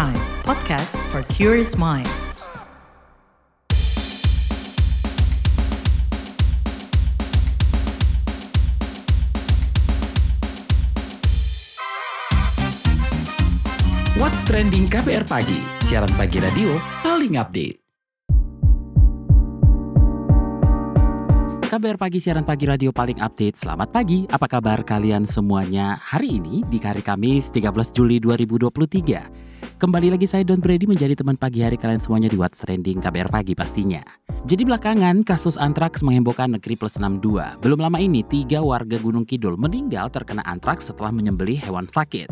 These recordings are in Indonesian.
Prime, podcast for curious mind. What's Trending KBR Pagi, siaran pagi radio paling update. KBR Pagi, siaran pagi radio paling update. Selamat pagi, apa kabar kalian semuanya hari ini di hari Kamis 13 Juli 2023. Kembali lagi saya Don Brady menjadi teman pagi hari kalian semuanya di What's Trending KBR Pagi pastinya. Jadi belakangan kasus antraks menghebohkan negeri plus 62. Belum lama ini tiga warga Gunung Kidul meninggal terkena antraks setelah menyembelih hewan sakit.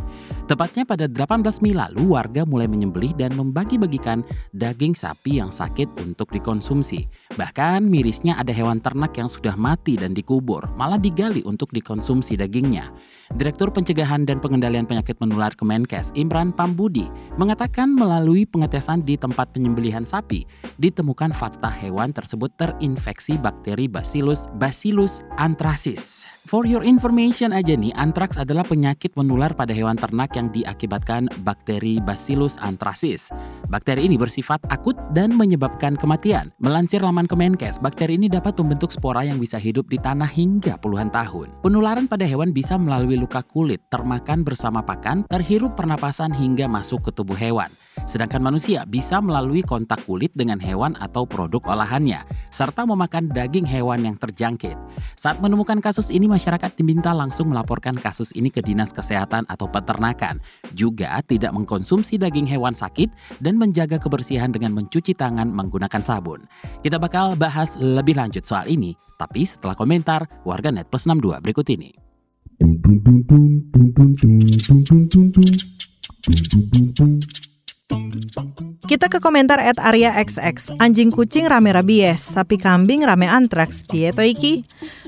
Tepatnya pada 18 Mei lalu warga mulai menyembelih dan membagi-bagikan daging sapi yang sakit untuk dikonsumsi. Bahkan mirisnya ada hewan ternak yang sudah mati dan dikubur, malah digali untuk dikonsumsi dagingnya. Direktur Pencegahan dan Pengendalian Penyakit Menular Kemenkes Imran Pambudi mengatakan melalui pengetesan di tempat penyembelihan sapi ditemukan fakta hewan tersebut terinfeksi bakteri Bacillus Bacillus anthracis. For your information aja nih, antraks adalah penyakit menular pada hewan ternak yang diakibatkan bakteri Bacillus anthracis. Bakteri ini bersifat akut dan menyebabkan kematian. Melansir laman Kemenkes, bakteri ini dapat membentuk spora yang bisa hidup di tanah hingga puluhan tahun. Penularan pada hewan bisa melalui luka kulit, termakan bersama pakan, terhirup pernapasan hingga masuk ke tubuh hewan. Sedangkan manusia bisa melalui kontak kulit dengan hewan atau produk olahannya, serta memakan daging hewan yang terjangkit. Saat menemukan kasus ini, masyarakat diminta langsung melaporkan kasus ini ke Dinas Kesehatan atau Peternakan. Juga tidak mengkonsumsi daging hewan sakit dan menjaga kebersihan dengan mencuci tangan menggunakan sabun. Kita bakal bahas lebih lanjut soal ini, tapi setelah komentar warga Net Plus 62 berikut ini. Kita ke komentar at Arya XX. Anjing kucing rame rabies, sapi kambing rame antraks. Piye to iki?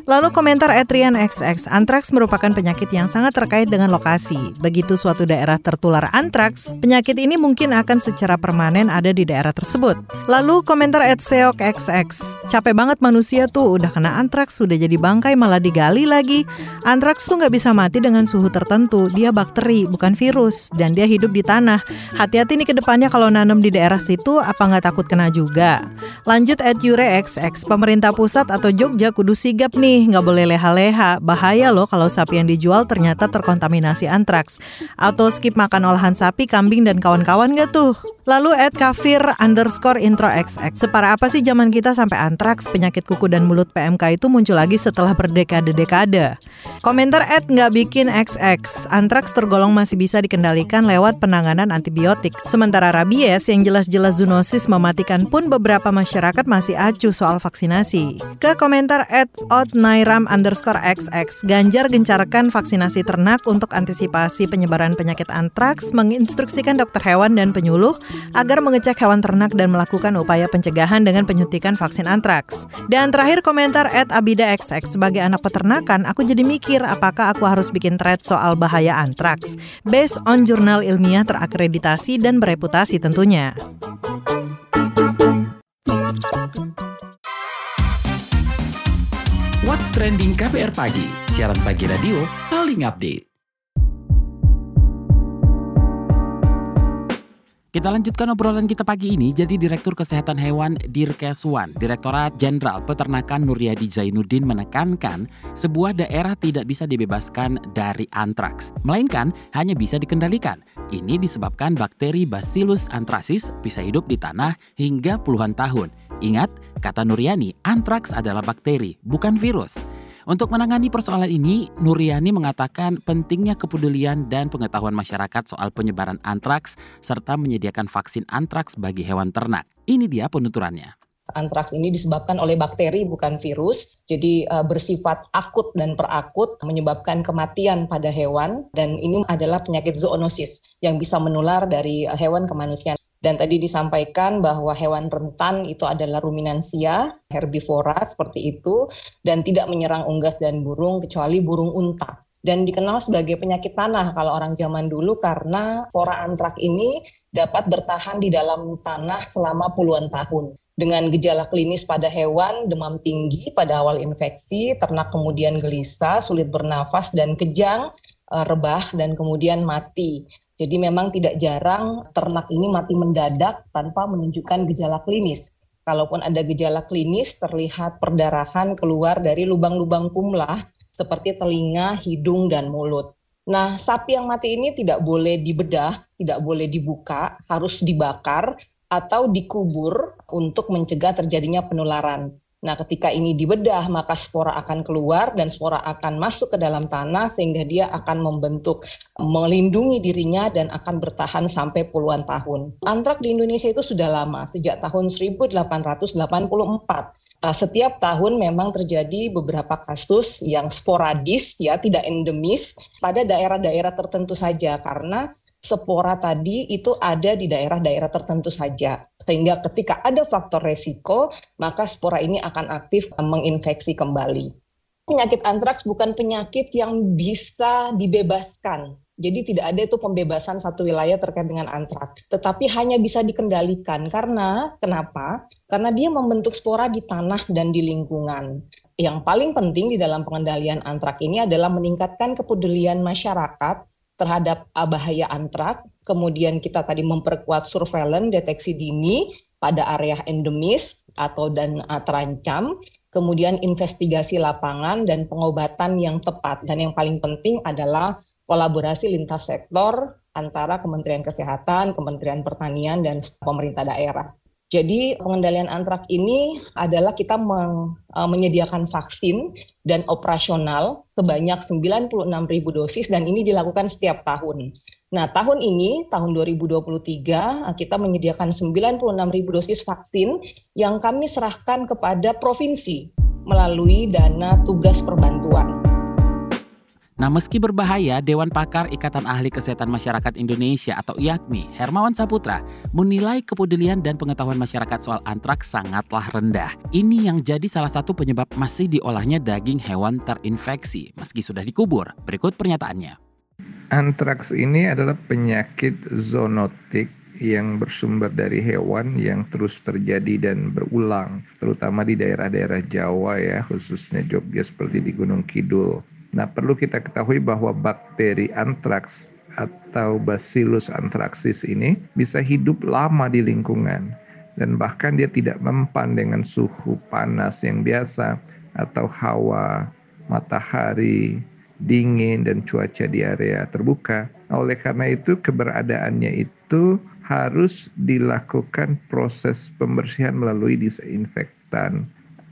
Lalu komentar Etrian XX, antraks merupakan penyakit yang sangat terkait dengan lokasi. Begitu suatu daerah tertular antraks, penyakit ini mungkin akan secara permanen ada di daerah tersebut. Lalu komentar Seok XX, capek banget manusia tuh udah kena antraks, sudah jadi bangkai malah digali lagi. Antraks tuh nggak bisa mati dengan suhu tertentu, dia bakteri bukan virus dan dia hidup di tanah. Hati-hati nih ke depannya kalau nanam di daerah situ, apa nggak takut kena juga? Lanjut at XX, pemerintah pusat atau Jogja kudu sigap nih nggak boleh leha-leha. Bahaya loh kalau sapi yang dijual ternyata terkontaminasi antraks. Atau skip makan olahan sapi, kambing, dan kawan-kawan nggak tuh? Lalu at kafir underscore intro XX. Separah apa sih zaman kita sampai antraks, penyakit kuku dan mulut PMK itu muncul lagi setelah berdekade-dekade? Komentar at nggak bikin XX. Antraks tergolong masih bisa dikendalikan lewat penanganan antibiotik. Sementara rabies yang jelas-jelas zoonosis mematikan pun beberapa masyarakat masih acuh soal vaksinasi. Ke komentar at outnairam underscore XX. Ganjar gencarkan vaksinasi ternak untuk antisipasi penyebaran penyakit antraks, menginstruksikan dokter hewan dan penyuluh agar mengecek hewan ternak dan melakukan upaya pencegahan dengan penyuntikan vaksin antraks. Dan terakhir komentar at Abida XX, sebagai anak peternakan, aku jadi mikir apakah aku harus bikin thread soal bahaya antraks, based on jurnal ilmiah terakreditasi dan bereputasi tentunya. What's Trending KBR Pagi, siaran pagi radio paling update. Kita lanjutkan obrolan kita pagi ini. Jadi Direktur Kesehatan Hewan Dirkeswan, Direktorat Jenderal Peternakan Nuryadi Zainuddin menekankan sebuah daerah tidak bisa dibebaskan dari antraks, melainkan hanya bisa dikendalikan. Ini disebabkan bakteri Bacillus anthracis bisa hidup di tanah hingga puluhan tahun. Ingat, kata Nuryani, antraks adalah bakteri, bukan virus. Untuk menangani persoalan ini, Nuriani mengatakan pentingnya kepedulian dan pengetahuan masyarakat soal penyebaran antraks serta menyediakan vaksin antraks bagi hewan ternak. Ini dia penuturannya. Antraks ini disebabkan oleh bakteri bukan virus, jadi uh, bersifat akut dan perakut menyebabkan kematian pada hewan dan ini adalah penyakit zoonosis yang bisa menular dari hewan ke manusia. Dan tadi disampaikan bahwa hewan rentan itu adalah ruminansia, herbivora seperti itu, dan tidak menyerang unggas dan burung kecuali burung unta. Dan dikenal sebagai penyakit tanah kalau orang zaman dulu karena spora antrak ini dapat bertahan di dalam tanah selama puluhan tahun. Dengan gejala klinis pada hewan, demam tinggi pada awal infeksi, ternak kemudian gelisah, sulit bernafas dan kejang, eh, rebah, dan kemudian mati. Jadi memang tidak jarang ternak ini mati mendadak tanpa menunjukkan gejala klinis. Kalaupun ada gejala klinis, terlihat perdarahan keluar dari lubang-lubang kumlah seperti telinga, hidung, dan mulut. Nah, sapi yang mati ini tidak boleh dibedah, tidak boleh dibuka, harus dibakar atau dikubur untuk mencegah terjadinya penularan. Nah, ketika ini dibedah, maka spora akan keluar dan spora akan masuk ke dalam tanah sehingga dia akan membentuk melindungi dirinya dan akan bertahan sampai puluhan tahun. Antrak di Indonesia itu sudah lama, sejak tahun 1884. Nah, setiap tahun memang terjadi beberapa kasus yang sporadis ya tidak endemis pada daerah-daerah tertentu saja karena spora tadi itu ada di daerah-daerah tertentu saja. Sehingga ketika ada faktor resiko, maka spora ini akan aktif menginfeksi kembali. Penyakit antraks bukan penyakit yang bisa dibebaskan. Jadi tidak ada itu pembebasan satu wilayah terkait dengan antraks, tetapi hanya bisa dikendalikan karena kenapa? Karena dia membentuk spora di tanah dan di lingkungan. Yang paling penting di dalam pengendalian antrak ini adalah meningkatkan kepedulian masyarakat terhadap uh, bahaya antrak. Kemudian kita tadi memperkuat surveillance deteksi dini pada area endemis atau dan uh, terancam. Kemudian investigasi lapangan dan pengobatan yang tepat. Dan yang paling penting adalah kolaborasi lintas sektor antara Kementerian Kesehatan, Kementerian Pertanian, dan pemerintah daerah. Jadi pengendalian antrak ini adalah kita meng, uh, menyediakan vaksin dan operasional sebanyak 96 ribu dosis dan ini dilakukan setiap tahun. Nah, tahun ini, tahun 2023, kita menyediakan 96 ribu dosis vaksin yang kami serahkan kepada provinsi melalui dana tugas perbantuan. Nah, meski berbahaya, Dewan Pakar Ikatan Ahli Kesehatan Masyarakat Indonesia atau IAKMI, Hermawan Saputra, menilai kepedulian dan pengetahuan masyarakat soal antraks sangatlah rendah. Ini yang jadi salah satu penyebab masih diolahnya daging hewan terinfeksi meski sudah dikubur. Berikut pernyataannya. Antraks ini adalah penyakit zoonotik yang bersumber dari hewan yang terus terjadi dan berulang, terutama di daerah-daerah Jawa ya, khususnya Jogja seperti di Gunung Kidul. Nah, perlu kita ketahui bahwa bakteri antraks atau Bacillus anthracis ini bisa hidup lama di lingkungan dan bahkan dia tidak mempan dengan suhu panas yang biasa atau hawa matahari dingin dan cuaca di area terbuka. Oleh karena itu keberadaannya itu harus dilakukan proses pembersihan melalui disinfektan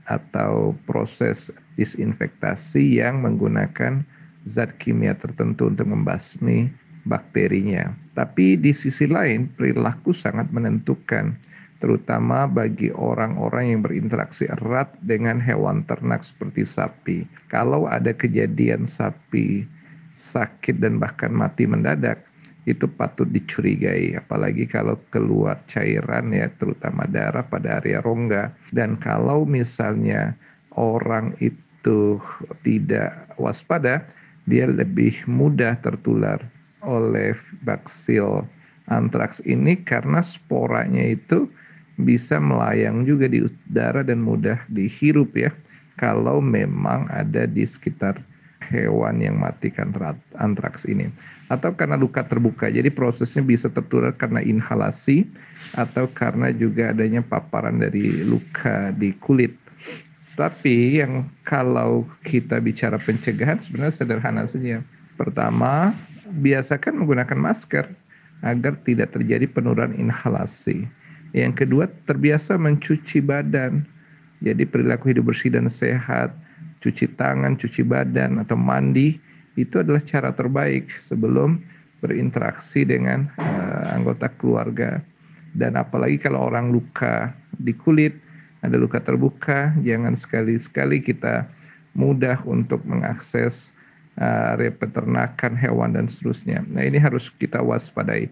atau proses disinfektasi yang menggunakan zat kimia tertentu untuk membasmi bakterinya. Tapi di sisi lain, perilaku sangat menentukan, terutama bagi orang-orang yang berinteraksi erat dengan hewan ternak seperti sapi. Kalau ada kejadian sapi sakit dan bahkan mati mendadak, itu patut dicurigai apalagi kalau keluar cairan ya terutama darah pada area rongga dan kalau misalnya orang itu itu tidak waspada, dia lebih mudah tertular oleh baksil antraks ini karena sporanya itu bisa melayang juga di udara dan mudah dihirup ya. Kalau memang ada di sekitar hewan yang matikan antraks ini. Atau karena luka terbuka jadi prosesnya bisa tertular karena inhalasi atau karena juga adanya paparan dari luka di kulit tapi yang kalau kita bicara pencegahan sebenarnya sederhana saja. Pertama, biasakan menggunakan masker agar tidak terjadi penurunan inhalasi. Yang kedua, terbiasa mencuci badan. Jadi perilaku hidup bersih dan sehat, cuci tangan, cuci badan atau mandi itu adalah cara terbaik sebelum berinteraksi dengan uh, anggota keluarga. Dan apalagi kalau orang luka di kulit, ada luka terbuka, jangan sekali-sekali kita mudah untuk mengakses uh, area peternakan hewan dan seterusnya. Nah ini harus kita waspadai.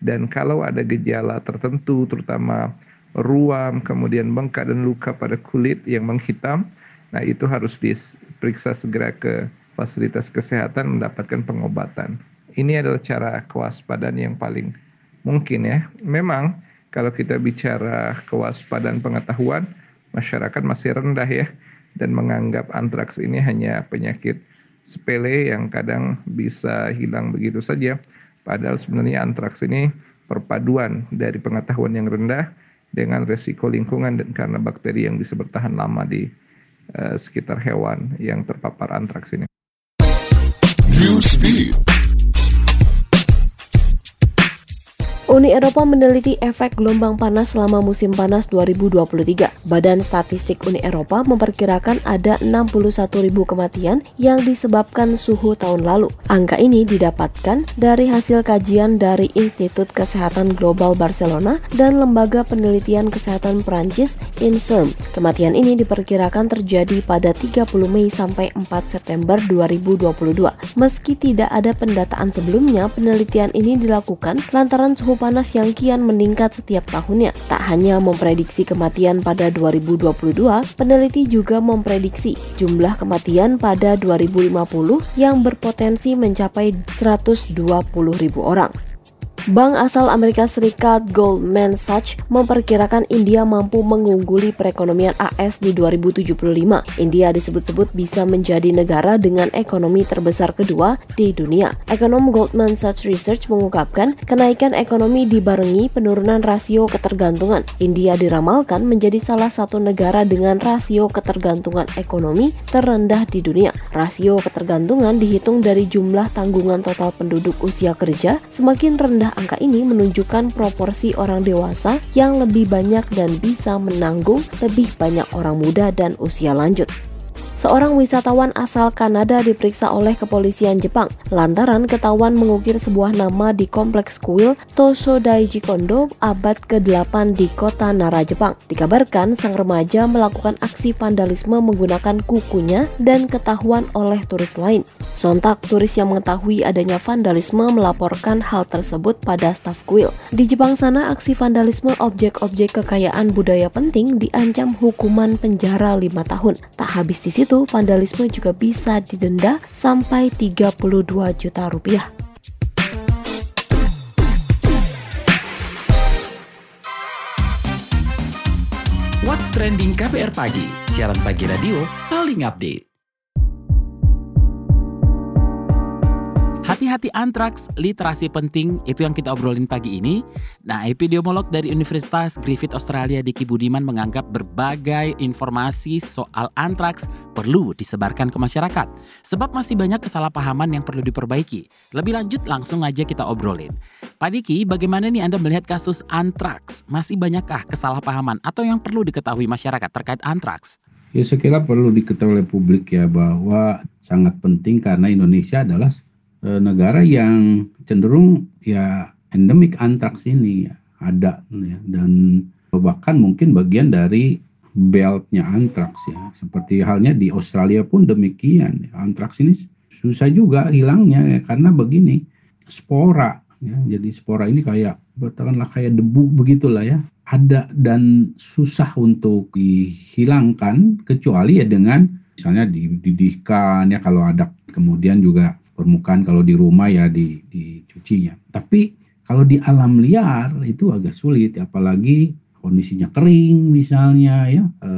Dan kalau ada gejala tertentu, terutama ruam, kemudian bengkak dan luka pada kulit yang menghitam, nah itu harus diperiksa segera ke fasilitas kesehatan mendapatkan pengobatan. Ini adalah cara kewaspadaan yang paling mungkin ya. Memang kalau kita bicara kewaspadaan pengetahuan, masyarakat masih rendah ya dan menganggap antraks ini hanya penyakit sepele yang kadang bisa hilang begitu saja. Padahal sebenarnya antraks ini perpaduan dari pengetahuan yang rendah dengan resiko lingkungan dan karena bakteri yang bisa bertahan lama di uh, sekitar hewan yang terpapar antraks ini. Uni Eropa meneliti efek gelombang panas selama musim panas 2023. Badan Statistik Uni Eropa memperkirakan ada 61 ribu kematian yang disebabkan suhu tahun lalu. Angka ini didapatkan dari hasil kajian dari Institut Kesehatan Global Barcelona dan Lembaga Penelitian Kesehatan Perancis INSERM. Kematian ini diperkirakan terjadi pada 30 Mei sampai 4 September 2022. Meski tidak ada pendataan sebelumnya, penelitian ini dilakukan lantaran suhu panas yang kian meningkat setiap tahunnya. Tak hanya memprediksi kematian pada 2022, peneliti juga memprediksi jumlah kematian pada 2050 yang berpotensi mencapai 120 ribu orang. Bank asal Amerika Serikat Goldman Sachs memperkirakan India mampu mengungguli perekonomian AS di 2075. India disebut-sebut bisa menjadi negara dengan ekonomi terbesar kedua di dunia. Ekonom Goldman Sachs Research mengungkapkan kenaikan ekonomi dibarengi penurunan rasio ketergantungan. India diramalkan menjadi salah satu negara dengan rasio ketergantungan ekonomi terendah di dunia. Rasio ketergantungan dihitung dari jumlah tanggungan total penduduk usia kerja semakin rendah angka ini menunjukkan proporsi orang dewasa yang lebih banyak dan bisa menanggung lebih banyak orang muda dan usia lanjut. Seorang wisatawan asal Kanada diperiksa oleh kepolisian Jepang lantaran ketahuan mengukir sebuah nama di kompleks kuil Tosodaiji Kondo abad ke-8 di kota Nara, Jepang. Dikabarkan sang remaja melakukan aksi vandalisme menggunakan kukunya dan ketahuan oleh turis lain. Sontak turis yang mengetahui adanya vandalisme melaporkan hal tersebut pada staf kuil. Di Jepang sana aksi vandalisme objek-objek kekayaan budaya penting diancam hukuman penjara 5 tahun. Tak habis di situ itu, vandalisme juga bisa didenda sampai 32 juta rupiah. What's Trending KPR Pagi, siaran pagi radio paling update. Hati-hati antraks, literasi penting, itu yang kita obrolin pagi ini. Nah, epidemiolog dari Universitas Griffith Australia Diki Budiman menganggap berbagai informasi soal antraks perlu disebarkan ke masyarakat. Sebab masih banyak kesalahpahaman yang perlu diperbaiki. Lebih lanjut langsung aja kita obrolin. Pak Diki, bagaimana nih Anda melihat kasus antraks? Masih banyakkah kesalahpahaman atau yang perlu diketahui masyarakat terkait antraks? Ya saya kira perlu diketahui oleh publik ya bahwa sangat penting karena Indonesia adalah negara yang cenderung ya endemik antraks ini ya, ada ya, dan bahkan mungkin bagian dari beltnya antraks ya. Seperti halnya di Australia pun demikian ya. antraks ini susah juga hilangnya ya, karena begini spora ya. Jadi spora ini kayak katakanlah kayak debu begitulah ya. Ada dan susah untuk dihilangkan kecuali ya dengan misalnya dididihkan ya kalau ada kemudian juga permukaan kalau di rumah ya di dicucinya. Tapi kalau di alam liar itu agak sulit apalagi kondisinya kering misalnya ya e,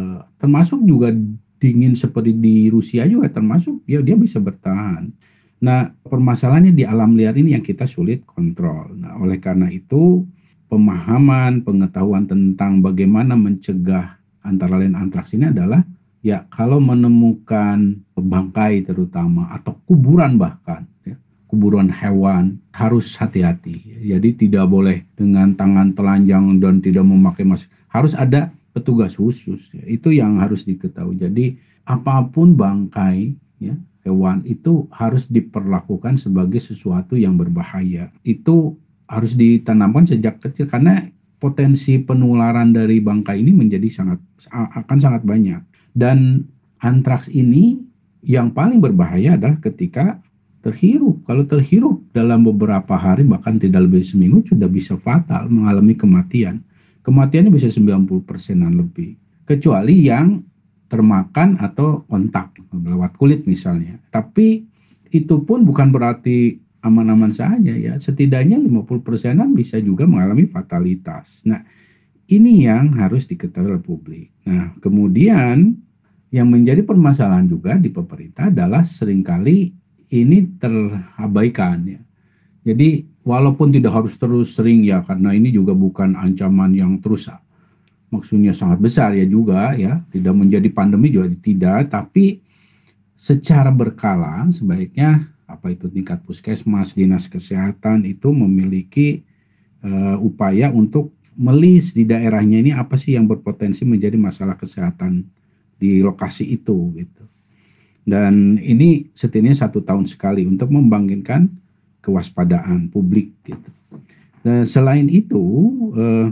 termasuk juga dingin seperti di Rusia juga termasuk ya dia bisa bertahan. Nah, permasalahannya di alam liar ini yang kita sulit kontrol. Nah, oleh karena itu pemahaman, pengetahuan tentang bagaimana mencegah antara lain antraks ini adalah ya kalau menemukan bangkai terutama atau kuburan bahkan ya, kuburan hewan harus hati-hati. Jadi tidak boleh dengan tangan telanjang dan tidak memakai masker. Harus ada petugas khusus. Ya. Itu yang harus diketahui. Jadi apa pun bangkai ya hewan itu harus diperlakukan sebagai sesuatu yang berbahaya. Itu harus ditanamkan sejak kecil karena potensi penularan dari bangkai ini menjadi sangat akan sangat banyak. Dan antraks ini yang paling berbahaya adalah ketika terhirup. Kalau terhirup dalam beberapa hari bahkan tidak lebih seminggu sudah bisa fatal mengalami kematian. Kematiannya bisa 90 persenan lebih. Kecuali yang termakan atau kontak lewat kulit misalnya. Tapi itu pun bukan berarti aman-aman saja ya. Setidaknya 50 persenan bisa juga mengalami fatalitas. Nah, ini yang harus diketahui oleh publik. Nah, kemudian yang menjadi permasalahan juga di pemerintah adalah sering kali ini terabaikan ya. Jadi walaupun tidak harus terus sering ya karena ini juga bukan ancaman yang terus maksudnya sangat besar ya juga ya tidak menjadi pandemi juga tidak tapi secara berkala sebaiknya apa itu tingkat puskesmas dinas kesehatan itu memiliki uh, upaya untuk melis di daerahnya ini apa sih yang berpotensi menjadi masalah kesehatan di lokasi itu gitu. Dan ini setidaknya satu tahun sekali untuk membangkitkan kewaspadaan publik gitu. Dan selain itu eh,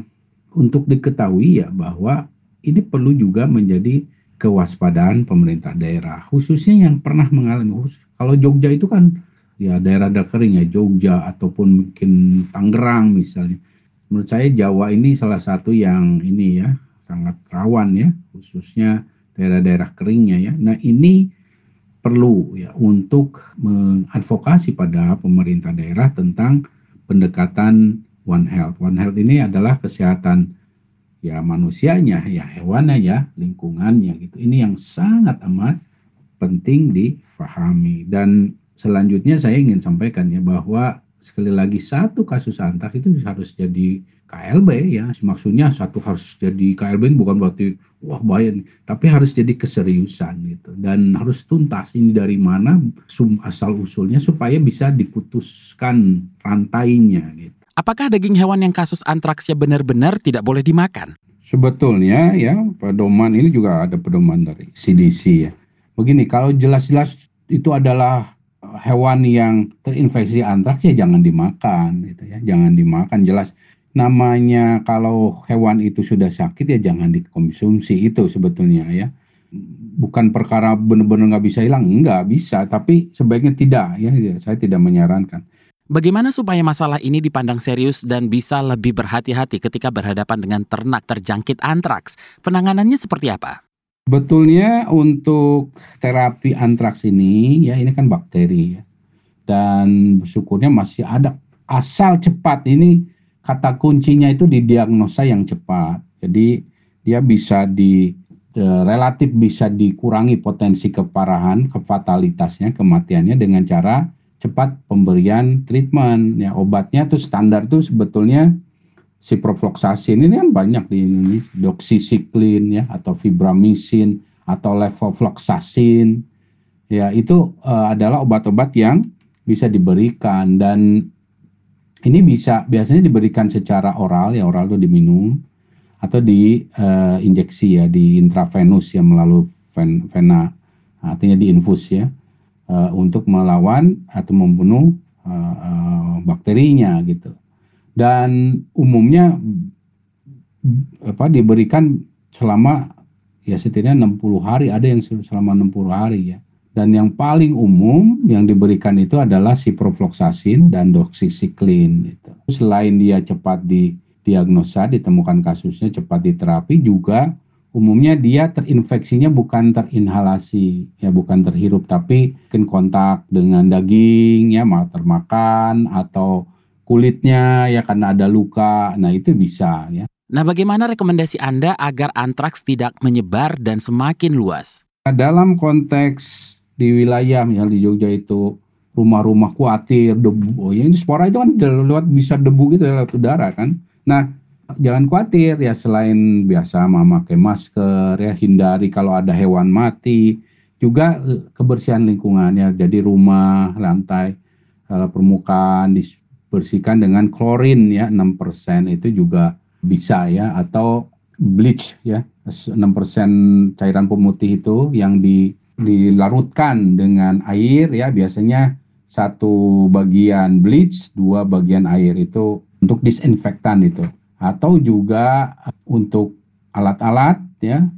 untuk diketahui ya bahwa ini perlu juga menjadi kewaspadaan pemerintah daerah khususnya yang pernah mengalami. Kalau Jogja itu kan ya daerah daerah kering ya Jogja ataupun mungkin Tangerang misalnya menurut saya Jawa ini salah satu yang ini ya sangat rawan ya khususnya daerah-daerah keringnya ya nah ini perlu ya untuk mengadvokasi pada pemerintah daerah tentang pendekatan One Health. One Health ini adalah kesehatan ya manusianya, ya hewannya ya, lingkungannya gitu. Ini yang sangat amat penting difahami. Dan selanjutnya saya ingin sampaikan ya bahwa sekali lagi satu kasus antar itu harus jadi KLB ya maksudnya satu harus jadi KLB bukan berarti wah bahaya tapi harus jadi keseriusan gitu dan harus tuntas ini dari mana sum asal usulnya supaya bisa diputuskan rantainya gitu. Apakah daging hewan yang kasus antraksnya benar-benar tidak boleh dimakan? Sebetulnya ya pedoman ini juga ada pedoman dari CDC ya. Begini kalau jelas-jelas itu adalah hewan yang terinfeksi antraks ya jangan dimakan gitu ya. Jangan dimakan jelas. Namanya kalau hewan itu sudah sakit ya jangan dikonsumsi itu sebetulnya ya. Bukan perkara benar-benar nggak bisa hilang nggak bisa tapi sebaiknya tidak ya, ya saya tidak menyarankan. Bagaimana supaya masalah ini dipandang serius dan bisa lebih berhati-hati ketika berhadapan dengan ternak terjangkit antraks? Penanganannya seperti apa? Betulnya untuk terapi antraks ini ya ini kan bakteri ya. Dan bersyukurnya masih ada asal cepat ini kata kuncinya itu di diagnosa yang cepat. Jadi dia bisa di e, relatif bisa dikurangi potensi keparahan, kefatalitasnya, kematiannya dengan cara cepat pemberian treatment. Ya obatnya tuh standar tuh sebetulnya ciprofloxacin ini kan banyak di Indonesia, doxycycline ya atau fibramisin atau levofloxacin. Ya itu e, adalah obat-obat yang bisa diberikan. Dan ini bisa biasanya diberikan secara oral ya oral itu diminum atau di uh, injeksi ya di intravenus ya melalui ven, vena artinya di infus ya uh, untuk melawan atau membunuh uh, uh, bakterinya gitu dan umumnya diberikan selama ya setidaknya 60 hari ada yang selama 60 hari ya dan yang paling umum yang diberikan itu adalah ciprofloxacin dan doxycycline. Gitu. Selain dia cepat didiagnosa, ditemukan kasusnya cepat diterapi, juga umumnya dia terinfeksinya bukan terinhalasi, ya bukan terhirup, tapi mungkin kontak dengan daging, ya termakan atau kulitnya ya karena ada luka. Nah itu bisa ya. Nah, bagaimana rekomendasi Anda agar antraks tidak menyebar dan semakin luas? Dalam konteks di wilayah misalnya di Jogja itu rumah-rumah kuatir debu oh ya ini spora itu kan lewat bisa debu gitu lewat udara kan nah jangan khawatir ya selain biasa memakai masker ya hindari kalau ada hewan mati juga eh, kebersihan lingkungannya jadi rumah lantai kalau permukaan dibersihkan dengan klorin ya 6% itu juga bisa ya atau bleach ya 6% cairan pemutih itu yang di dilarutkan dengan air ya biasanya satu bagian bleach, dua bagian air itu untuk disinfektan itu. Atau juga untuk alat-alat ya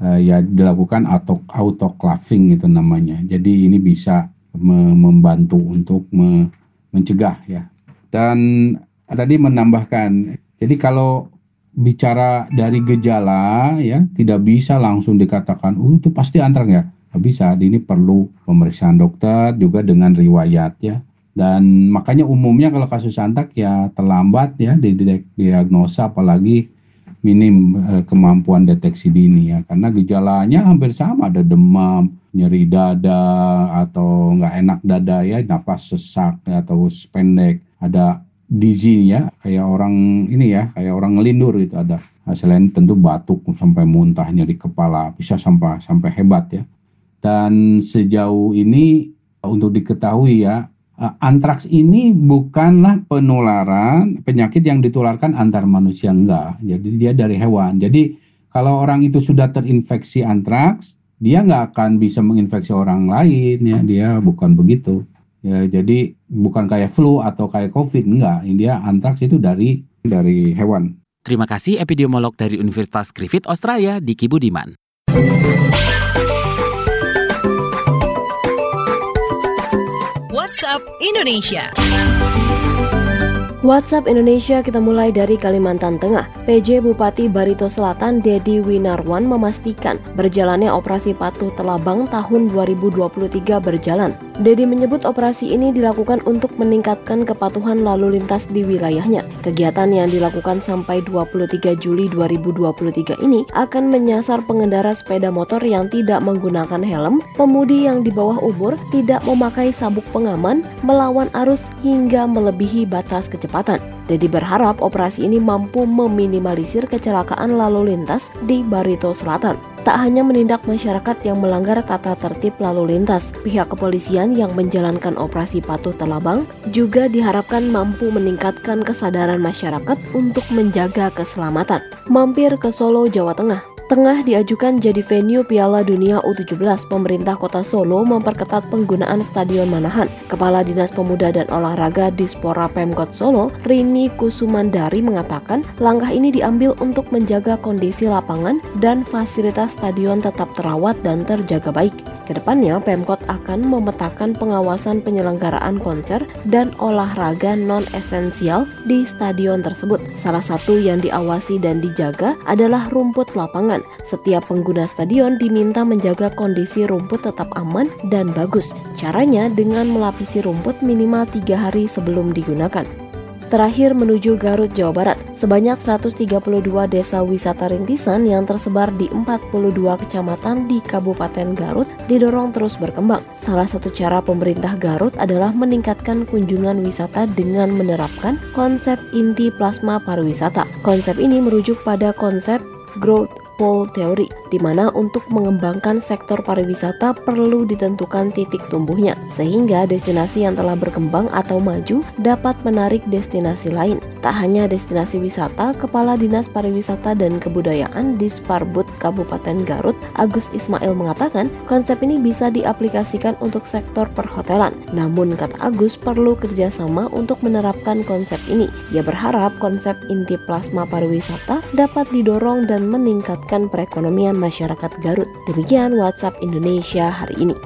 uh, ya dilakukan auto autoclaving itu namanya. Jadi ini bisa me membantu untuk me mencegah ya. Dan tadi menambahkan jadi kalau bicara dari gejala ya tidak bisa langsung dikatakan oh itu pasti antrak ya bisa ini perlu pemeriksaan dokter juga dengan riwayat ya. Dan makanya umumnya kalau kasus antak ya terlambat ya di diagnosa apalagi minim eh, kemampuan deteksi dini ya. Karena gejalanya hampir sama ada demam nyeri dada atau nggak enak dada ya napas sesak atau pendek ada dizzy-nya kayak orang ini ya, kayak orang ngelindur gitu ada. Selain tentu batuk sampai muntah nyeri kepala, bisa sampai sampai hebat ya. Dan sejauh ini untuk diketahui ya, eh, antraks ini bukanlah penularan penyakit yang ditularkan antar manusia enggak. Jadi dia dari hewan. Jadi kalau orang itu sudah terinfeksi antraks, dia nggak akan bisa menginfeksi orang lain ya. Dia bukan begitu. Ya, jadi bukan kayak flu atau kayak covid enggak. Dia antraks itu dari dari hewan. Terima kasih epidemiolog dari Universitas Griffith Australia, Diki Budiman. WhatsApp Indonesia. WhatsApp Indonesia kita mulai dari Kalimantan Tengah. PJ Bupati Barito Selatan Dedi Winarwan memastikan berjalannya operasi patuh telabang tahun 2023 berjalan. Dedi menyebut operasi ini dilakukan untuk meningkatkan kepatuhan lalu lintas di wilayahnya. Kegiatan yang dilakukan sampai 23 Juli 2023 ini akan menyasar pengendara sepeda motor yang tidak menggunakan helm, pemudi yang di bawah umur, tidak memakai sabuk pengaman, melawan arus hingga melebihi batas kecepatan. Dedi berharap operasi ini mampu meminimalisir kecelakaan lalu lintas di Barito Selatan. Tak hanya menindak masyarakat yang melanggar tata tertib lalu lintas, pihak kepolisian yang menjalankan operasi patuh telabang juga diharapkan mampu meningkatkan kesadaran masyarakat untuk menjaga keselamatan. Mampir ke Solo, Jawa Tengah, Tengah diajukan jadi venue Piala Dunia U17, pemerintah kota Solo memperketat penggunaan Stadion Manahan. Kepala Dinas Pemuda dan Olahraga Dispora Pemkot Solo, Rini Kusumandari mengatakan langkah ini diambil untuk menjaga kondisi lapangan dan fasilitas stadion tetap terawat dan terjaga baik. Ke depannya, Pemkot akan memetakan pengawasan penyelenggaraan konser dan olahraga non-esensial di stadion tersebut. Salah satu yang diawasi dan dijaga adalah rumput Setiap pengguna stadion diminta menjaga kondisi rumput tetap aman dan bagus. Caranya dengan melapisi rumput minimal tiga hari sebelum digunakan. Terakhir menuju Garut, Jawa Barat, sebanyak 132 desa wisata rintisan yang tersebar di 42 kecamatan di Kabupaten Garut didorong terus berkembang. Salah satu cara pemerintah Garut adalah meningkatkan kunjungan wisata dengan menerapkan konsep inti plasma pariwisata. Konsep ini merujuk pada konsep growth pole theory, di mana untuk mengembangkan sektor pariwisata perlu ditentukan titik tumbuhnya, sehingga destinasi yang telah berkembang atau maju dapat menarik destinasi lain. Tak hanya destinasi wisata, Kepala Dinas Pariwisata dan Kebudayaan di Sparbud Kabupaten Garut, Agus Ismail mengatakan konsep ini bisa diaplikasikan untuk sektor perhotelan. Namun, kata Agus, perlu kerjasama untuk menerapkan konsep ini. Ia berharap konsep inti plasma pariwisata dapat didorong dan meningkatkan meningkatkan perekonomian masyarakat Garut. Demikian WhatsApp Indonesia hari ini.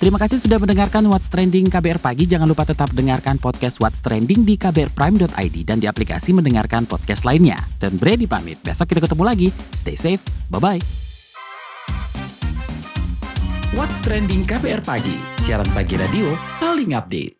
Terima kasih sudah mendengarkan What's Trending KBR Pagi. Jangan lupa tetap dengarkan podcast What's Trending di kbrprime.id dan di aplikasi mendengarkan podcast lainnya. Dan Brady pamit. Besok kita ketemu lagi. Stay safe. Bye-bye. What's Trending KBR Pagi. Siaran pagi radio paling update.